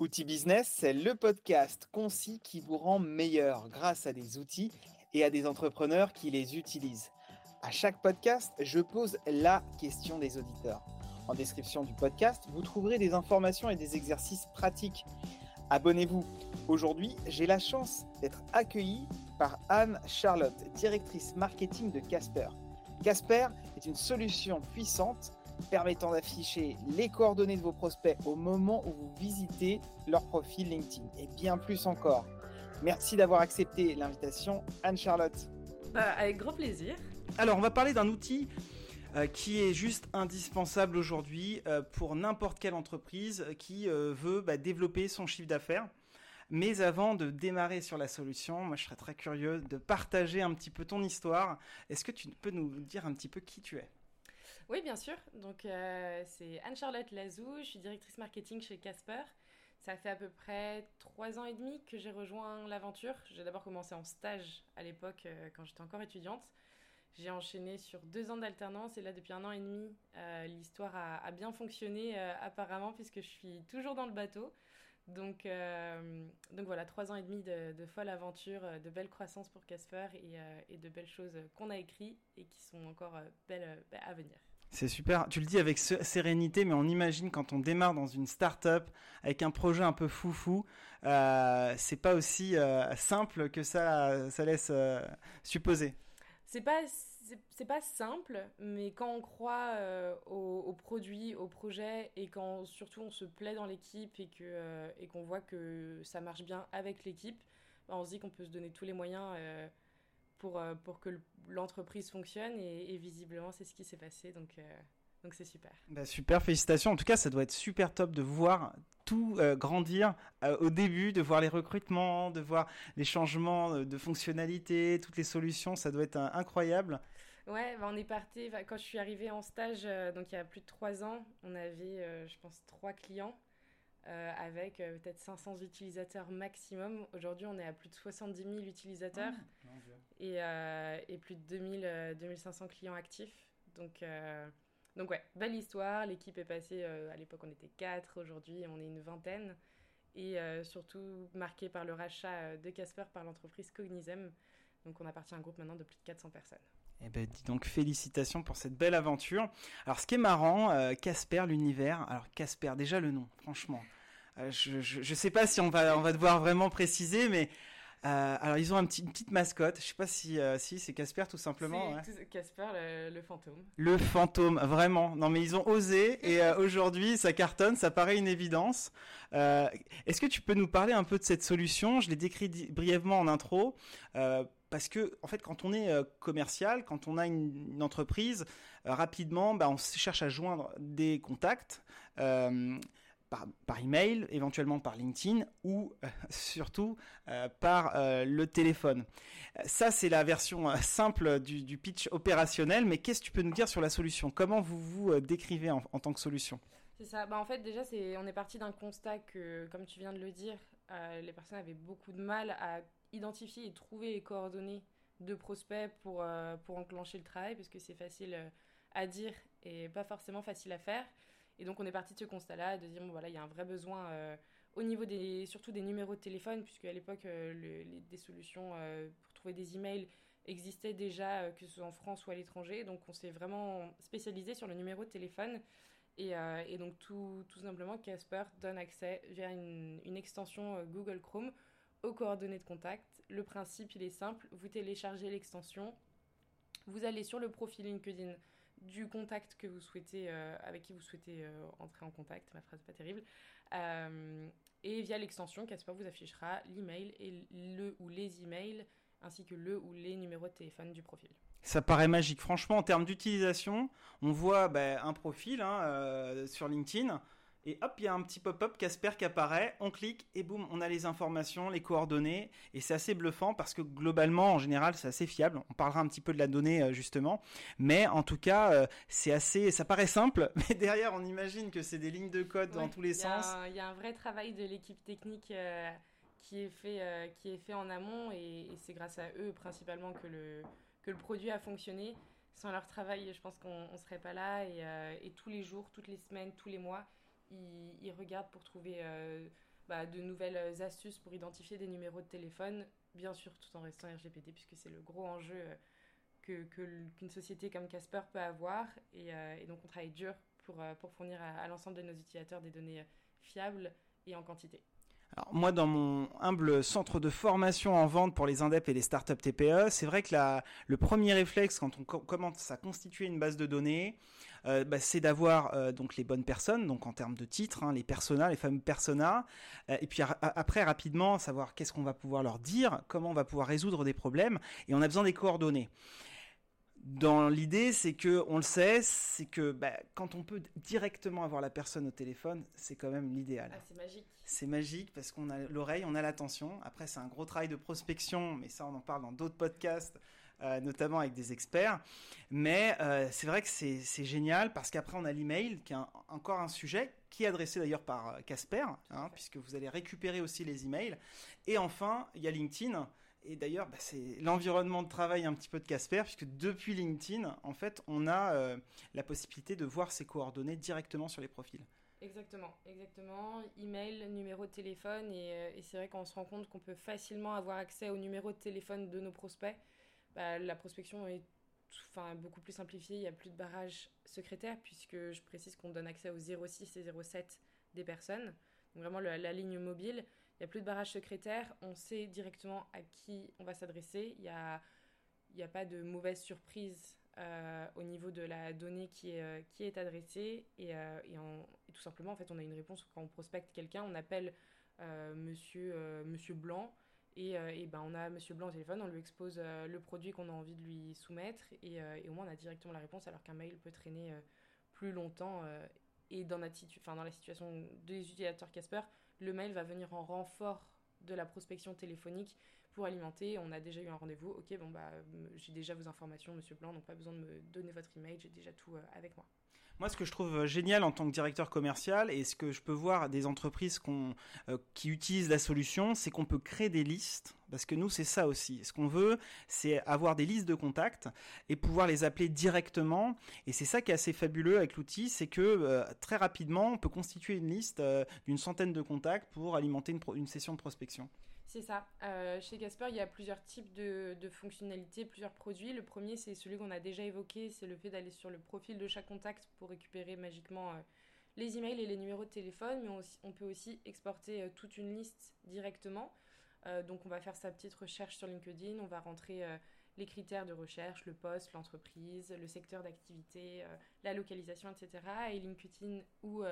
Outil Business, c'est le podcast concis qui vous rend meilleur grâce à des outils et à des entrepreneurs qui les utilisent. À chaque podcast, je pose la question des auditeurs. En description du podcast, vous trouverez des informations et des exercices pratiques. Abonnez-vous. Aujourd'hui, j'ai la chance d'être accueilli par Anne Charlotte, directrice marketing de Casper. Casper est une solution puissante permettant d'afficher les coordonnées de vos prospects au moment où vous visitez leur profil LinkedIn et bien plus encore. Merci d'avoir accepté l'invitation, Anne-Charlotte. Bah, avec grand plaisir. Alors, on va parler d'un outil euh, qui est juste indispensable aujourd'hui euh, pour n'importe quelle entreprise qui euh, veut bah, développer son chiffre d'affaires. Mais avant de démarrer sur la solution, moi je serais très curieux de partager un petit peu ton histoire. Est-ce que tu peux nous dire un petit peu qui tu es? Oui, bien sûr. Donc, euh, c'est Anne-Charlotte Lazou. Je suis directrice marketing chez Casper. Ça fait à peu près trois ans et demi que j'ai rejoint l'aventure. J'ai d'abord commencé en stage à l'époque euh, quand j'étais encore étudiante. J'ai enchaîné sur deux ans d'alternance et là, depuis un an et demi, euh, l'histoire a, bien fonctionné apparemment puisque je suis toujours dans le bateau. Donc, donc voilà, trois ans et demi de, de folle aventure, de belles croissances pour Casper et, et, de belles choses qu'on a écrites et qui sont encore belles à venir. C'est super. Tu le dis avec sérénité, mais on imagine quand on démarre dans une start-up avec un projet un peu foufou, euh, c'est pas aussi euh, simple que ça, ça laisse euh, supposer. C'est pas c'est pas simple, mais quand on croit euh, au, produit, au projet, et quand surtout on se plaît dans l'équipe et qu'on voit que ça marche bien avec l'équipe, bah, on se dit qu'on peut se donner tous les moyens pour, euh, pour que l'entreprise fonctionne et, visiblement c'est ce qui s'est passé donc euh, donc c'est super. Bah super, félicitations. En tout cas, ça doit être super top de voir tout euh, grandir au début, de voir les recrutements, de voir les changements de fonctionnalités, toutes les solutions. Ça doit être incroyable. Ouais, bah, on est parti. Quand je suis arrivée en stage, donc il y a plus de trois ans, on avait, je pense, trois clients. Euh, avec euh, peut-être 500 utilisateurs maximum. Aujourd'hui, on est à plus de 70 000 utilisateurs ah, et, euh, et, plus de 2000, 2500 clients actifs. Donc, donc ouais, belle histoire. L'équipe est passée, à l'époque on était 4, aujourd'hui on est une vingtaine. Et surtout marquée par le rachat de Casper par l'entreprise Cognizem. Donc on appartient à un groupe maintenant de plus de 400 personnes. Eh ben, dis donc, félicitations pour cette belle aventure. Alors, ce qui est marrant, euh, Casper, l'univers. Alors, Casper, déjà le nom, franchement. Euh, je, je, sais pas si on va, on va devoir vraiment préciser, mais euh, alors ils ont un petit, une petite mascotte. Je sais pas si, si c'est Casper tout simplement. Casper, le, fantôme. Le fantôme, vraiment. Non, mais ils ont osé et aujourd'hui ça cartonne, ça paraît une évidence. Est-ce que tu peux nous parler un peu de cette solution? Je l'ai décrit brièvement en intro parce que en fait quand on est euh, commercial, quand on a une, entreprise, euh, rapidement, bah, on cherche à joindre des contacts. Euh, par, par, email, éventuellement par LinkedIn ou surtout par le téléphone. Ça, c'est la version simple du, pitch opérationnel, mais qu'est-ce que tu peux nous dire sur la solution? Comment vous vous décrivez en, tant que solution? C'est ça. Bah, en fait, déjà, on est parti d'un constat que, comme tu viens de le dire, les personnes avaient beaucoup de mal à identifier et trouver les coordonnées de prospects pour, euh, pour enclencher le travail, parce que c'est facile euh, à dire et pas forcément facile à faire. Et donc on est parti de ce constat-là, de dire, bon voilà, il y a un vrai besoin euh, au niveau des, surtout des numéros de téléphone, puisque à l'époque, des solutions pour trouver des emails existaient déjà, que ce soit en France ou à l'étranger. Donc on s'est vraiment spécialisé sur le numéro de téléphone. Et, et donc tout, tout simplement, Casper donne accès via une, une extension Google Chrome aux coordonnées de contact. Le principe, il est simple. Vous téléchargez l'extension. Vous allez sur le profil LinkedIn du contact que vous souhaitez, euh, avec qui vous souhaitez euh, entrer en contact. Ma phrase n'est pas terrible. Euh, et via l'extension, Casper vous affichera l'email et le ou les emails ainsi que le ou les numéros de téléphone du profil. Ça paraît magique. Franchement, en termes d'utilisation, on voit ben, un profil hein, sur LinkedIn et hop, il y a un petit pop-up Casper qui apparaît, on clique et boum, on a les informations, les coordonnées. Et c'est assez bluffant parce que globalement, en général, c'est assez fiable. On parlera un petit peu de la donnée euh, justement. Mais en tout cas, euh, c'est assez, ça paraît simple, mais derrière, on imagine que c'est des lignes de code dans tous les sens. Il y a un vrai travail de l'équipe technique euh, qui, est fait, qui est fait en amont et, c'est grâce à eux principalement que le, que le produit a fonctionné. Sans leur travail, je pense qu'on ne serait pas là et, et tous les jours, toutes les semaines, tous les mois, ils, regardent pour trouver euh, bah, de nouvelles astuces pour identifier des numéros de téléphone, bien sûr tout en restant RGPD, puisque c'est le gros enjeu qu'une que, société comme Casper peut avoir. Et, et, donc on travaille dur pour, fournir à l'ensemble de nos utilisateurs des données fiables et en quantité. Moi, dans mon humble centre de formation en vente pour les indep et les startups TPE, c'est vrai que le premier réflexe quand on commence à constituer une base de données, euh, bah, c'est d'avoir euh, donc les bonnes personnes, donc en termes de titres, hein, les personas, les fameux personas, euh, et puis après rapidement savoir qu'est-ce qu'on va pouvoir leur dire, comment on va pouvoir résoudre des problèmes, et on a besoin des coordonnées dans l'idée, c'est que on le sait, c'est que bah, quand on peut directement avoir la personne au téléphone, c'est quand même l'idéal. Ah, c'est magique. C'est magique parce qu'on a l'oreille, on a l'attention. Après, c'est un gros travail de prospection, mais ça, on en parle dans d'autres podcasts, euh, notamment avec des experts. Mais euh, c'est vrai que c'est génial parce qu'après, on a l'email, qui est encore un sujet qui est adressé d'ailleurs par euh, Casper, hein, puisque vous allez récupérer aussi les emails. Et enfin, il y a LinkedIn et d'ailleurs, bah, c'est l'environnement de travail un petit peu de Casper, puisque depuis LinkedIn, en fait, on a euh, la possibilité de voir ses coordonnées directement sur les profils. Exactement, exactement. Email, numéro de téléphone, et, euh, et c'est vrai qu'on se rend compte qu'on peut facilement avoir accès au numéro de téléphone de nos prospects. Bah, la prospection est enfin, beaucoup plus simplifiée, il n'y a plus de barrage secrétaire, puisque je précise qu'on donne accès aux 06 et 07 des personnes, donc vraiment la ligne mobile. Il n'y a plus de barrage secrétaire, on sait directement à qui on va s'adresser. Il n'y a, y a pas de mauvaise surprise euh, au niveau de la donnée qui est, euh, qui est adressée. Et, euh, et, tout simplement, en fait, on a une réponse quand on prospecte quelqu'un, on appelle monsieur, monsieur Blanc. Et, et, ben, on a Monsieur Blanc au téléphone, on lui expose le produit qu'on a envie de lui soumettre. Et, et, au moins, on a directement la réponse, alors qu'un mail peut traîner plus longtemps. et dans, la, dans la situation des utilisateurs Casper, le mail va venir en renfort de la prospection téléphonique pour alimenter. On a déjà eu un rendez-vous. Ok, bon, bah, j'ai déjà vos informations, monsieur Blanc, donc pas besoin de me donner votre email, j'ai déjà tout euh, avec moi. Moi, ce que je trouve euh, génial en tant que directeur commercial et ce que je peux voir des entreprises euh, qui utilisent la solution, c'est qu'on peut créer des listes. Parce que nous, c'est ça aussi. Ce qu'on veut, c'est avoir des listes de contacts et pouvoir les appeler directement. Et c'est ça qui est assez fabuleux avec l'outil, c'est que très rapidement, on peut constituer une liste d'une centaine de contacts pour alimenter une session de prospection. C'est ça. Euh, chez Casper, il y a plusieurs types de, fonctionnalités, plusieurs produits. Le premier, c'est celui qu'on a déjà évoqué, c'est le fait d'aller sur le profil de chaque contact pour récupérer magiquement euh, les emails et les numéros de téléphone, mais on, peut aussi exporter euh, toute une liste directement. donc on va faire sa petite recherche sur LinkedIn, on va rentrer les critères de recherche, le poste, l'entreprise, le secteur d'activité, la localisation, etc. Et LinkedIn ou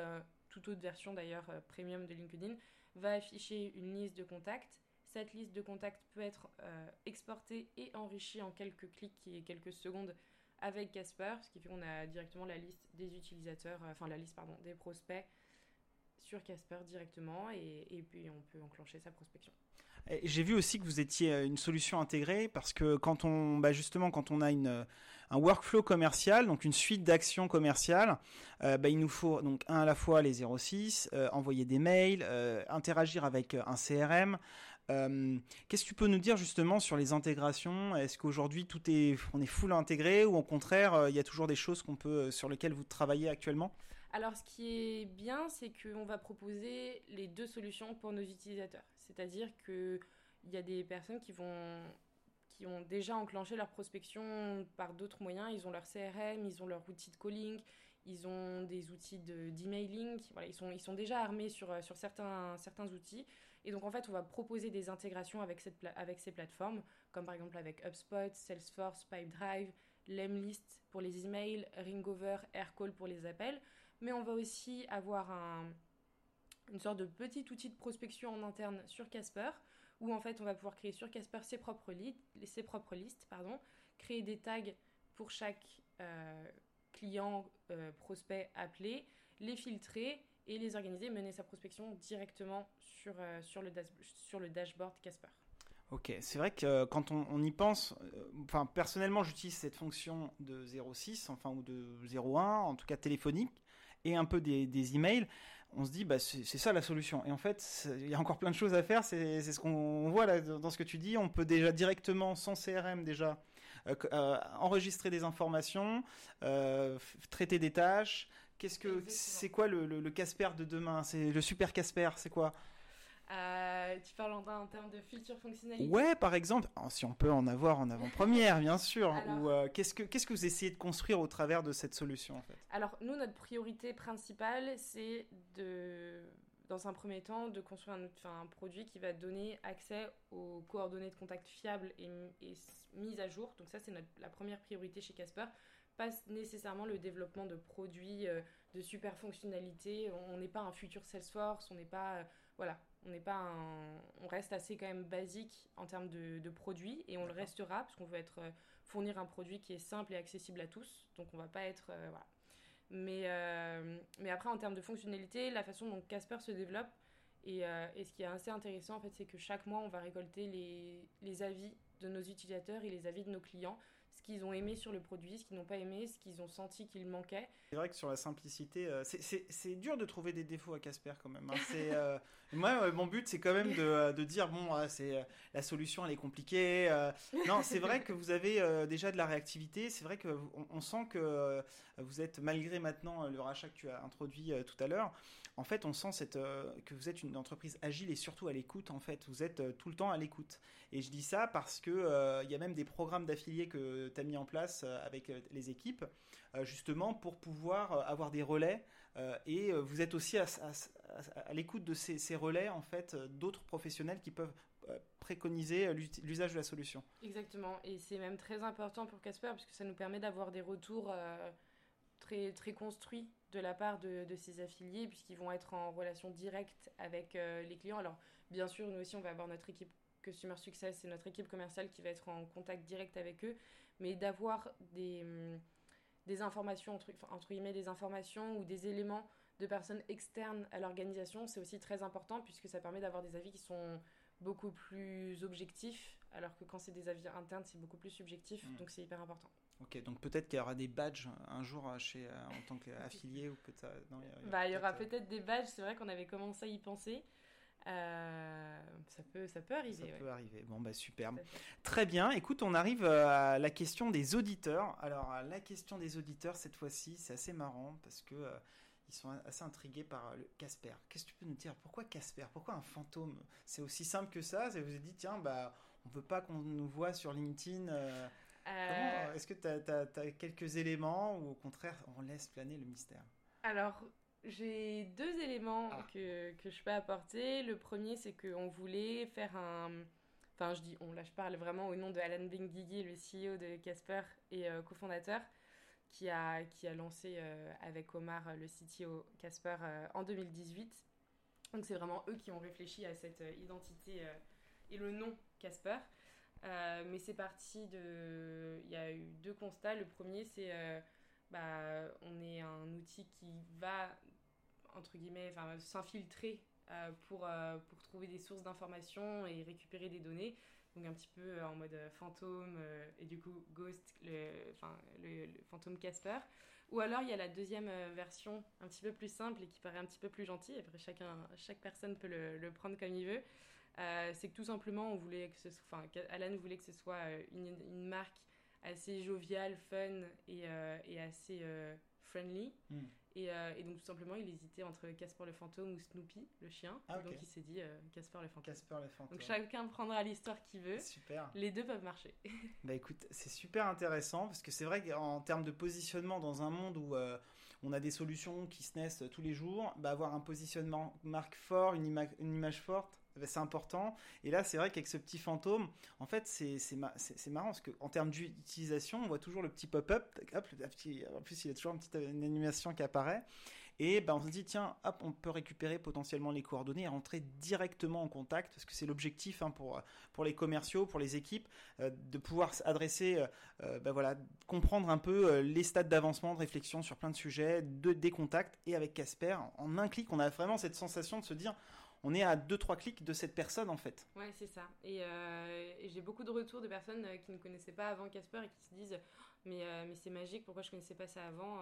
toute autre version d'ailleurs premium de LinkedIn va afficher une liste de contacts cette liste de contacts peut être euh, exportée et enrichie en quelques clics et quelques secondes avec Casper, ce qui fait qu'on a directement la liste des utilisateurs, euh, enfin la liste pardon, des prospects sur Casper directement et, puis on peut enclencher sa prospection. J'ai vu aussi que vous étiez euh, une solution intégrée parce que quand on, bah justement, quand on a une, un workflow commercial, donc une suite d'actions commerciales, bah il nous faut donc un à la fois les 06, euh, envoyer des mails, interagir avec un CRM, euh, qu'est-ce que tu peux nous dire justement sur les intégrations? Est-ce qu'aujourd'hui tout est, on est full intégré ou au contraire euh, il y a toujours des choses qu'on peut, euh, sur lesquelles vous travaillez actuellement? Alors ce qui est bien, c'est qu'on va proposer les deux solutions pour nos utilisateurs. C'est-à-dire qu'il y a des personnes qui vont qui ont déjà enclenché leur prospection par d'autres moyens. Ils ont leur CRM, ils ont leur outil de calling, ils ont des outils d'emailing. voilà, ils, sont, ils sont déjà armés sur, sur certains, certains outils. Et donc en fait, on va proposer des intégrations avec, ces plateformes, comme par exemple avec HubSpot, Salesforce, Pipedrive, Lemlist pour les emails, Ringover, Aircall pour les appels. Mais on va aussi avoir un, une sorte de petit outil de prospection en interne sur Casper, où en fait on va pouvoir créer sur Casper ses propres, listes, créer des tags pour chaque euh, client, euh, prospect appelé, les filtrer et les organiser, mener sa prospection directement sur, euh, sur, le, sur le dashboard Casper. Ok, c'est vrai que euh, quand on, y pense, euh, personnellement j'utilise cette fonction de 06, enfin ou de 01, en tout cas téléphonique, et un peu des, des emails. On se dit bah c'est ça la solution. Et en fait il y a encore plein de choses à faire. C'est ce qu'on voit là dans ce que tu dis. On peut déjà directement sans CRM déjà enregistrer des informations, traiter des tâches, Qu'est-ce que c'est quoi le, le, Casper de demain? C'est le super Casper, c'est quoi? Euh, tu parles en, termes de feature fonctionnalité? Ouais, par exemple, oh, si on peut en avoir en avant-première, bien sûr. Ou euh, qu'est-ce que qu'est-ce que vous essayez de construire au travers de cette solution en fait? Alors nous, notre priorité principale, c'est de, dans un premier temps, de construire un, un, produit qui va donner accès aux coordonnées de contact fiables et, et mises à jour. Donc ça, c'est la première priorité chez Casper. Pas nécessairement le développement de produits euh, de super fonctionnalités. On n'est pas un futur Salesforce, on n'est pas voilà, on n'est pas on reste assez quand même basique en termes de, produits et on le restera parce qu'on veut être euh, fournir un produit qui est simple et accessible à tous. Donc on va pas être euh, voilà. Mais euh, mais après en termes de fonctionnalité, la façon dont Casper se développe et, et, ce qui est assez intéressant en fait, c'est que chaque mois on va récolter les, les avis de nos utilisateurs et les avis de nos clients ce qu'ils ont aimé sur le produit, ce qu'ils n'ont pas aimé, ce qu'ils ont senti qu'il manquait. C'est vrai que sur la simplicité, euh, c'est dur de trouver des défauts à Casper quand même. Hein. Euh, moi, mon but, c'est quand même de, euh, de dire, bon, c'est la solution, elle est compliquée. non, c'est vrai que vous avez déjà de la réactivité. C'est vrai qu'on on sent que vous êtes, malgré maintenant le rachat que tu as introduit tout à l'heure, en fait, on sent cette, que vous êtes une entreprise agile et surtout à l'écoute. En fait, vous êtes tout le temps à l'écoute. Et je dis ça parce que il y a même des programmes d'affiliés que tu as mis en place euh, avec euh, les équipes, euh, justement pour pouvoir avoir des relais. et vous êtes aussi à, l'écoute de ces, relais, en fait, d'autres professionnels qui peuvent préconiser l'usage de la solution. Exactement, et c'est même très important pour Casper, puisque ça nous permet d'avoir des retours très, très construits de la part de, de ces affiliés, puisqu'ils vont être en relation directe avec les clients. Alors, bien sûr, nous aussi, on va avoir notre équipe Customer Success, c'est notre équipe commerciale qui va être en contact direct avec eux, mais d'avoir des, des informations, entre, entre guillemets, des informations ou des éléments de personnes externes à l'organisation, c'est aussi très important puisque ça permet d'avoir des avis qui sont beaucoup plus objectifs, alors que quand c'est des avis internes, c'est beaucoup plus subjectif, hmm. donc c'est hyper important. Ok, donc peut-être qu'il y aura des badges un jour chez, euh, en tant qu'affilié ou peut-être. il y, bah, il y aura euh, peut-être des badges, c'est vrai qu'on avait commencé à y penser. Euh, ça, peut, ça peut arriver. Ça peut arriver. Bon, bah superbe. Très bien. Écoute, on arrive euh, à la question des auditeurs. Alors, la question des auditeurs, cette fois-ci, c'est assez marrant parce que euh, ils sont assez intrigués par le Casper. Qu'est-ce que tu peux nous dire? Pourquoi Casper? Pourquoi un fantôme? C'est aussi simple que ça? Vous vous êtes dit, tiens, bah, on veut pas qu'on nous voit sur LinkedIn. Est-ce que tu as, quelques éléments ou au contraire, on laisse planer le mystère? Alors, j'ai deux éléments ah. que, que, je peux apporter. Le premier, c'est qu'on voulait faire un. Enfin, je dis on, là je parle vraiment au nom de Alan Benguigui, le CEO de Casper et euh, cofondateur, qui a, qui a lancé euh, avec Omar le CTO Casper euh, en 2018. Donc c'est vraiment eux qui ont réfléchi à cette identité et le nom Casper. mais c'est parti de. Il y a eu deux constats. Le premier, c'est. Bah, on est un outil qui va entre guillemets, s'infiltrer euh, pour, euh, pour trouver des sources d'informations et récupérer des données. Donc un petit peu euh, en mode fantôme et du coup Ghost, le, enfin, le, fantôme Casper. Ou alors il y a la deuxième version un petit peu plus simple et qui paraît un petit peu plus gentille. Après chacun, chaque personne peut le, prendre comme il veut. c'est que tout simplement on voulait que ce enfin Alan voulait que ce soit une, marque assez joviale, fun et, et assez friendly. Euh, et, donc tout simplement, il hésitait entre Casper le fantôme ou Snoopy, le chien. Ah, donc il s'est dit euh, Casper le fantôme. Casper le fantôme. Donc chacun prendra l'histoire qu'il veut. Super. Les deux peuvent marcher. bah écoute, c'est super intéressant parce que c'est vrai qu'en termes de positionnement dans un monde où euh, on a des solutions qui se naissent tous les jours, bah avoir un positionnement marque fort, une, une image forte, c'est important. Et là, c'est vrai qu'avec ce petit fantôme, en fait, c'est marrant parce qu'en termes d'utilisation, on voit toujours le petit pop-up. En plus, il y a toujours une petite animation qui apparaît. Et ben, on se dit, tiens, hop, on peut récupérer potentiellement les coordonnées et rentrer directement en contact, parce que c'est l'objectif hein, pour, les commerciaux, pour les équipes, euh, de pouvoir s'adresser, euh, euh, ben voilà, comprendre un peu les stades d'avancement, de réflexion sur plein de sujets, de, des contacts. Et avec Casper, en un clic, on a vraiment cette sensation de se dire, on est à 2-3 clics de cette personne en fait. Ouais, c'est ça. Euh, et, j'ai beaucoup de retours de personnes euh, qui ne connaissaient pas avant Casper et qui se disent Mais, euh, mais c'est magique, pourquoi je ne connaissais pas ça avant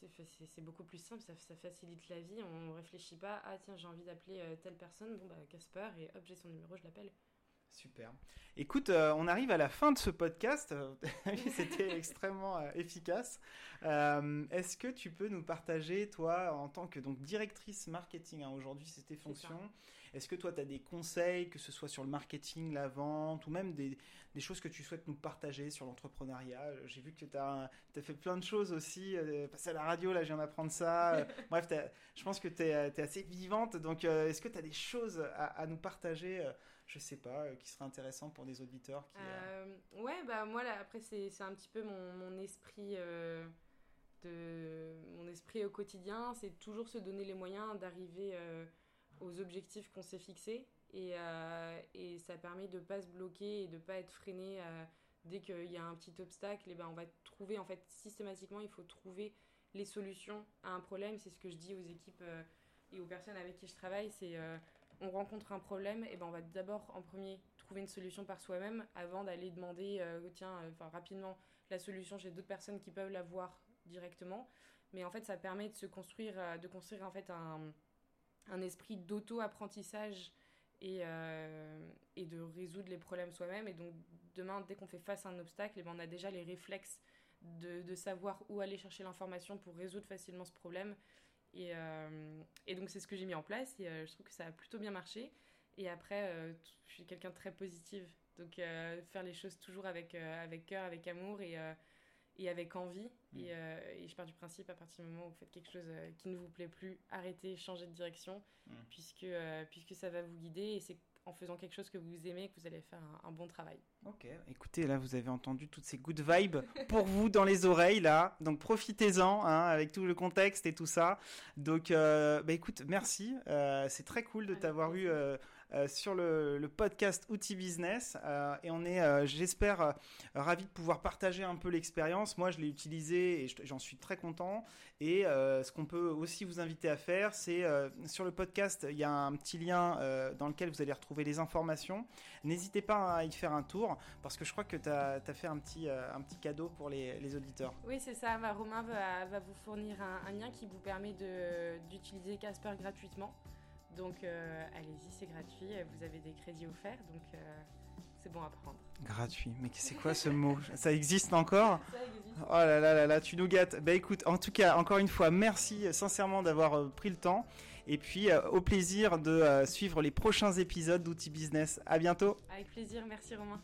c'est beaucoup plus simple, ça, facilite la vie. On ne réfléchit pas Ah, tiens, j'ai envie d'appeler telle personne. Bon, bah, Casper, et hop, j'ai son numéro, je l'appelle. Super. Écoute, euh, on arrive à la fin de ce podcast. C'était extrêmement euh, efficace. Euh, est-ce que tu peux nous partager, toi, en tant que donc directrice marketing, hein, aujourd'hui c'est tes fonctions, est-ce que toi tu as des conseils, que ce soit sur le marketing, la vente, ou même des, des choses que tu souhaites nous partager sur l'entrepreneuriat? J'ai vu que tu as, as, fait plein de choses aussi, passer à la radio, là je viens d'apprendre ça. Bref, je pense que tu es, es, assez vivante, donc est-ce que tu as des choses à, à nous partager je sais pas, euh, qui serait intéressant pour des auditeurs qui, euh, euh, Ouais, bah moi là, après c'est un petit peu mon, mon esprit de mon esprit au quotidien, c'est toujours se donner les moyens d'arriver aux objectifs qu'on s'est fixés et, et, ça permet de pas se bloquer et de pas être freiné dès qu'il y a un petit obstacle. Et ben on va trouver en fait systématiquement, il faut trouver les solutions à un problème. C'est ce que je dis aux équipes et aux personnes avec qui je travaille, c'est on rencontre un problème, et ben on va d'abord en premier trouver une solution par soi-même avant d'aller demander, euh, tiens, euh, rapidement la solution chez d'autres personnes qui peuvent la voir directement. Mais en fait, ça permet de se construire, euh, de construire en fait un, un esprit d'auto-apprentissage et, et de résoudre les problèmes soi-même. Et donc demain, dès qu'on fait face à un obstacle, et ben on a déjà les réflexes de savoir où aller chercher l'information pour résoudre facilement ce problème et, euh, et donc c'est ce que j'ai mis en place et euh, je trouve que ça a plutôt bien marché. Et après, euh, je suis quelqu'un de très positif. Donc faire les choses toujours avec, avec cœur, avec amour et, et avec envie. Mm. Et, et, je pars du principe, à partir du moment où vous faites quelque chose qui ne vous plaît plus, arrêtez, changez de direction, mm. puisque, puisque ça va vous guider. Et c'est en faisant quelque chose que vous aimez que vous allez faire un, bon travail. Ok, écoutez, là vous avez entendu toutes ces good vibes pour vous dans les oreilles là, donc profitez-en hein, avec tout le contexte et tout ça. Donc, euh, bah écoute, merci, euh, c'est très cool de t'avoir eu euh, sur le, podcast Outils Business. Euh, et on est, euh, j'espère, ravis de pouvoir partager un peu l'expérience. Moi, je l'ai utilisé et j'en suis très content. Et ce qu'on peut aussi vous inviter à faire, c'est sur le podcast, il y a un petit lien dans lequel vous allez retrouver les informations. N'hésitez pas à y faire un tour parce que je crois que tu as, fait un petit, un petit cadeau pour les, auditeurs. Oui, c'est ça. Bah, Romain va, va, vous fournir un, un lien qui vous permet d'utiliser Casper gratuitement. Donc euh, allez-y, c'est gratuit. Vous avez des crédits offerts, donc euh, c'est bon à prendre. Gratuit, mais c'est quoi ce mot? Ça existe encore? Ça existe. Oh là là là là, tu nous gâtes. Bah écoute, en tout cas, encore une fois, merci sincèrement d'avoir euh, pris le temps. Et puis, au plaisir de suivre les prochains épisodes d'Outils Business. À bientôt. Avec plaisir, merci Romain.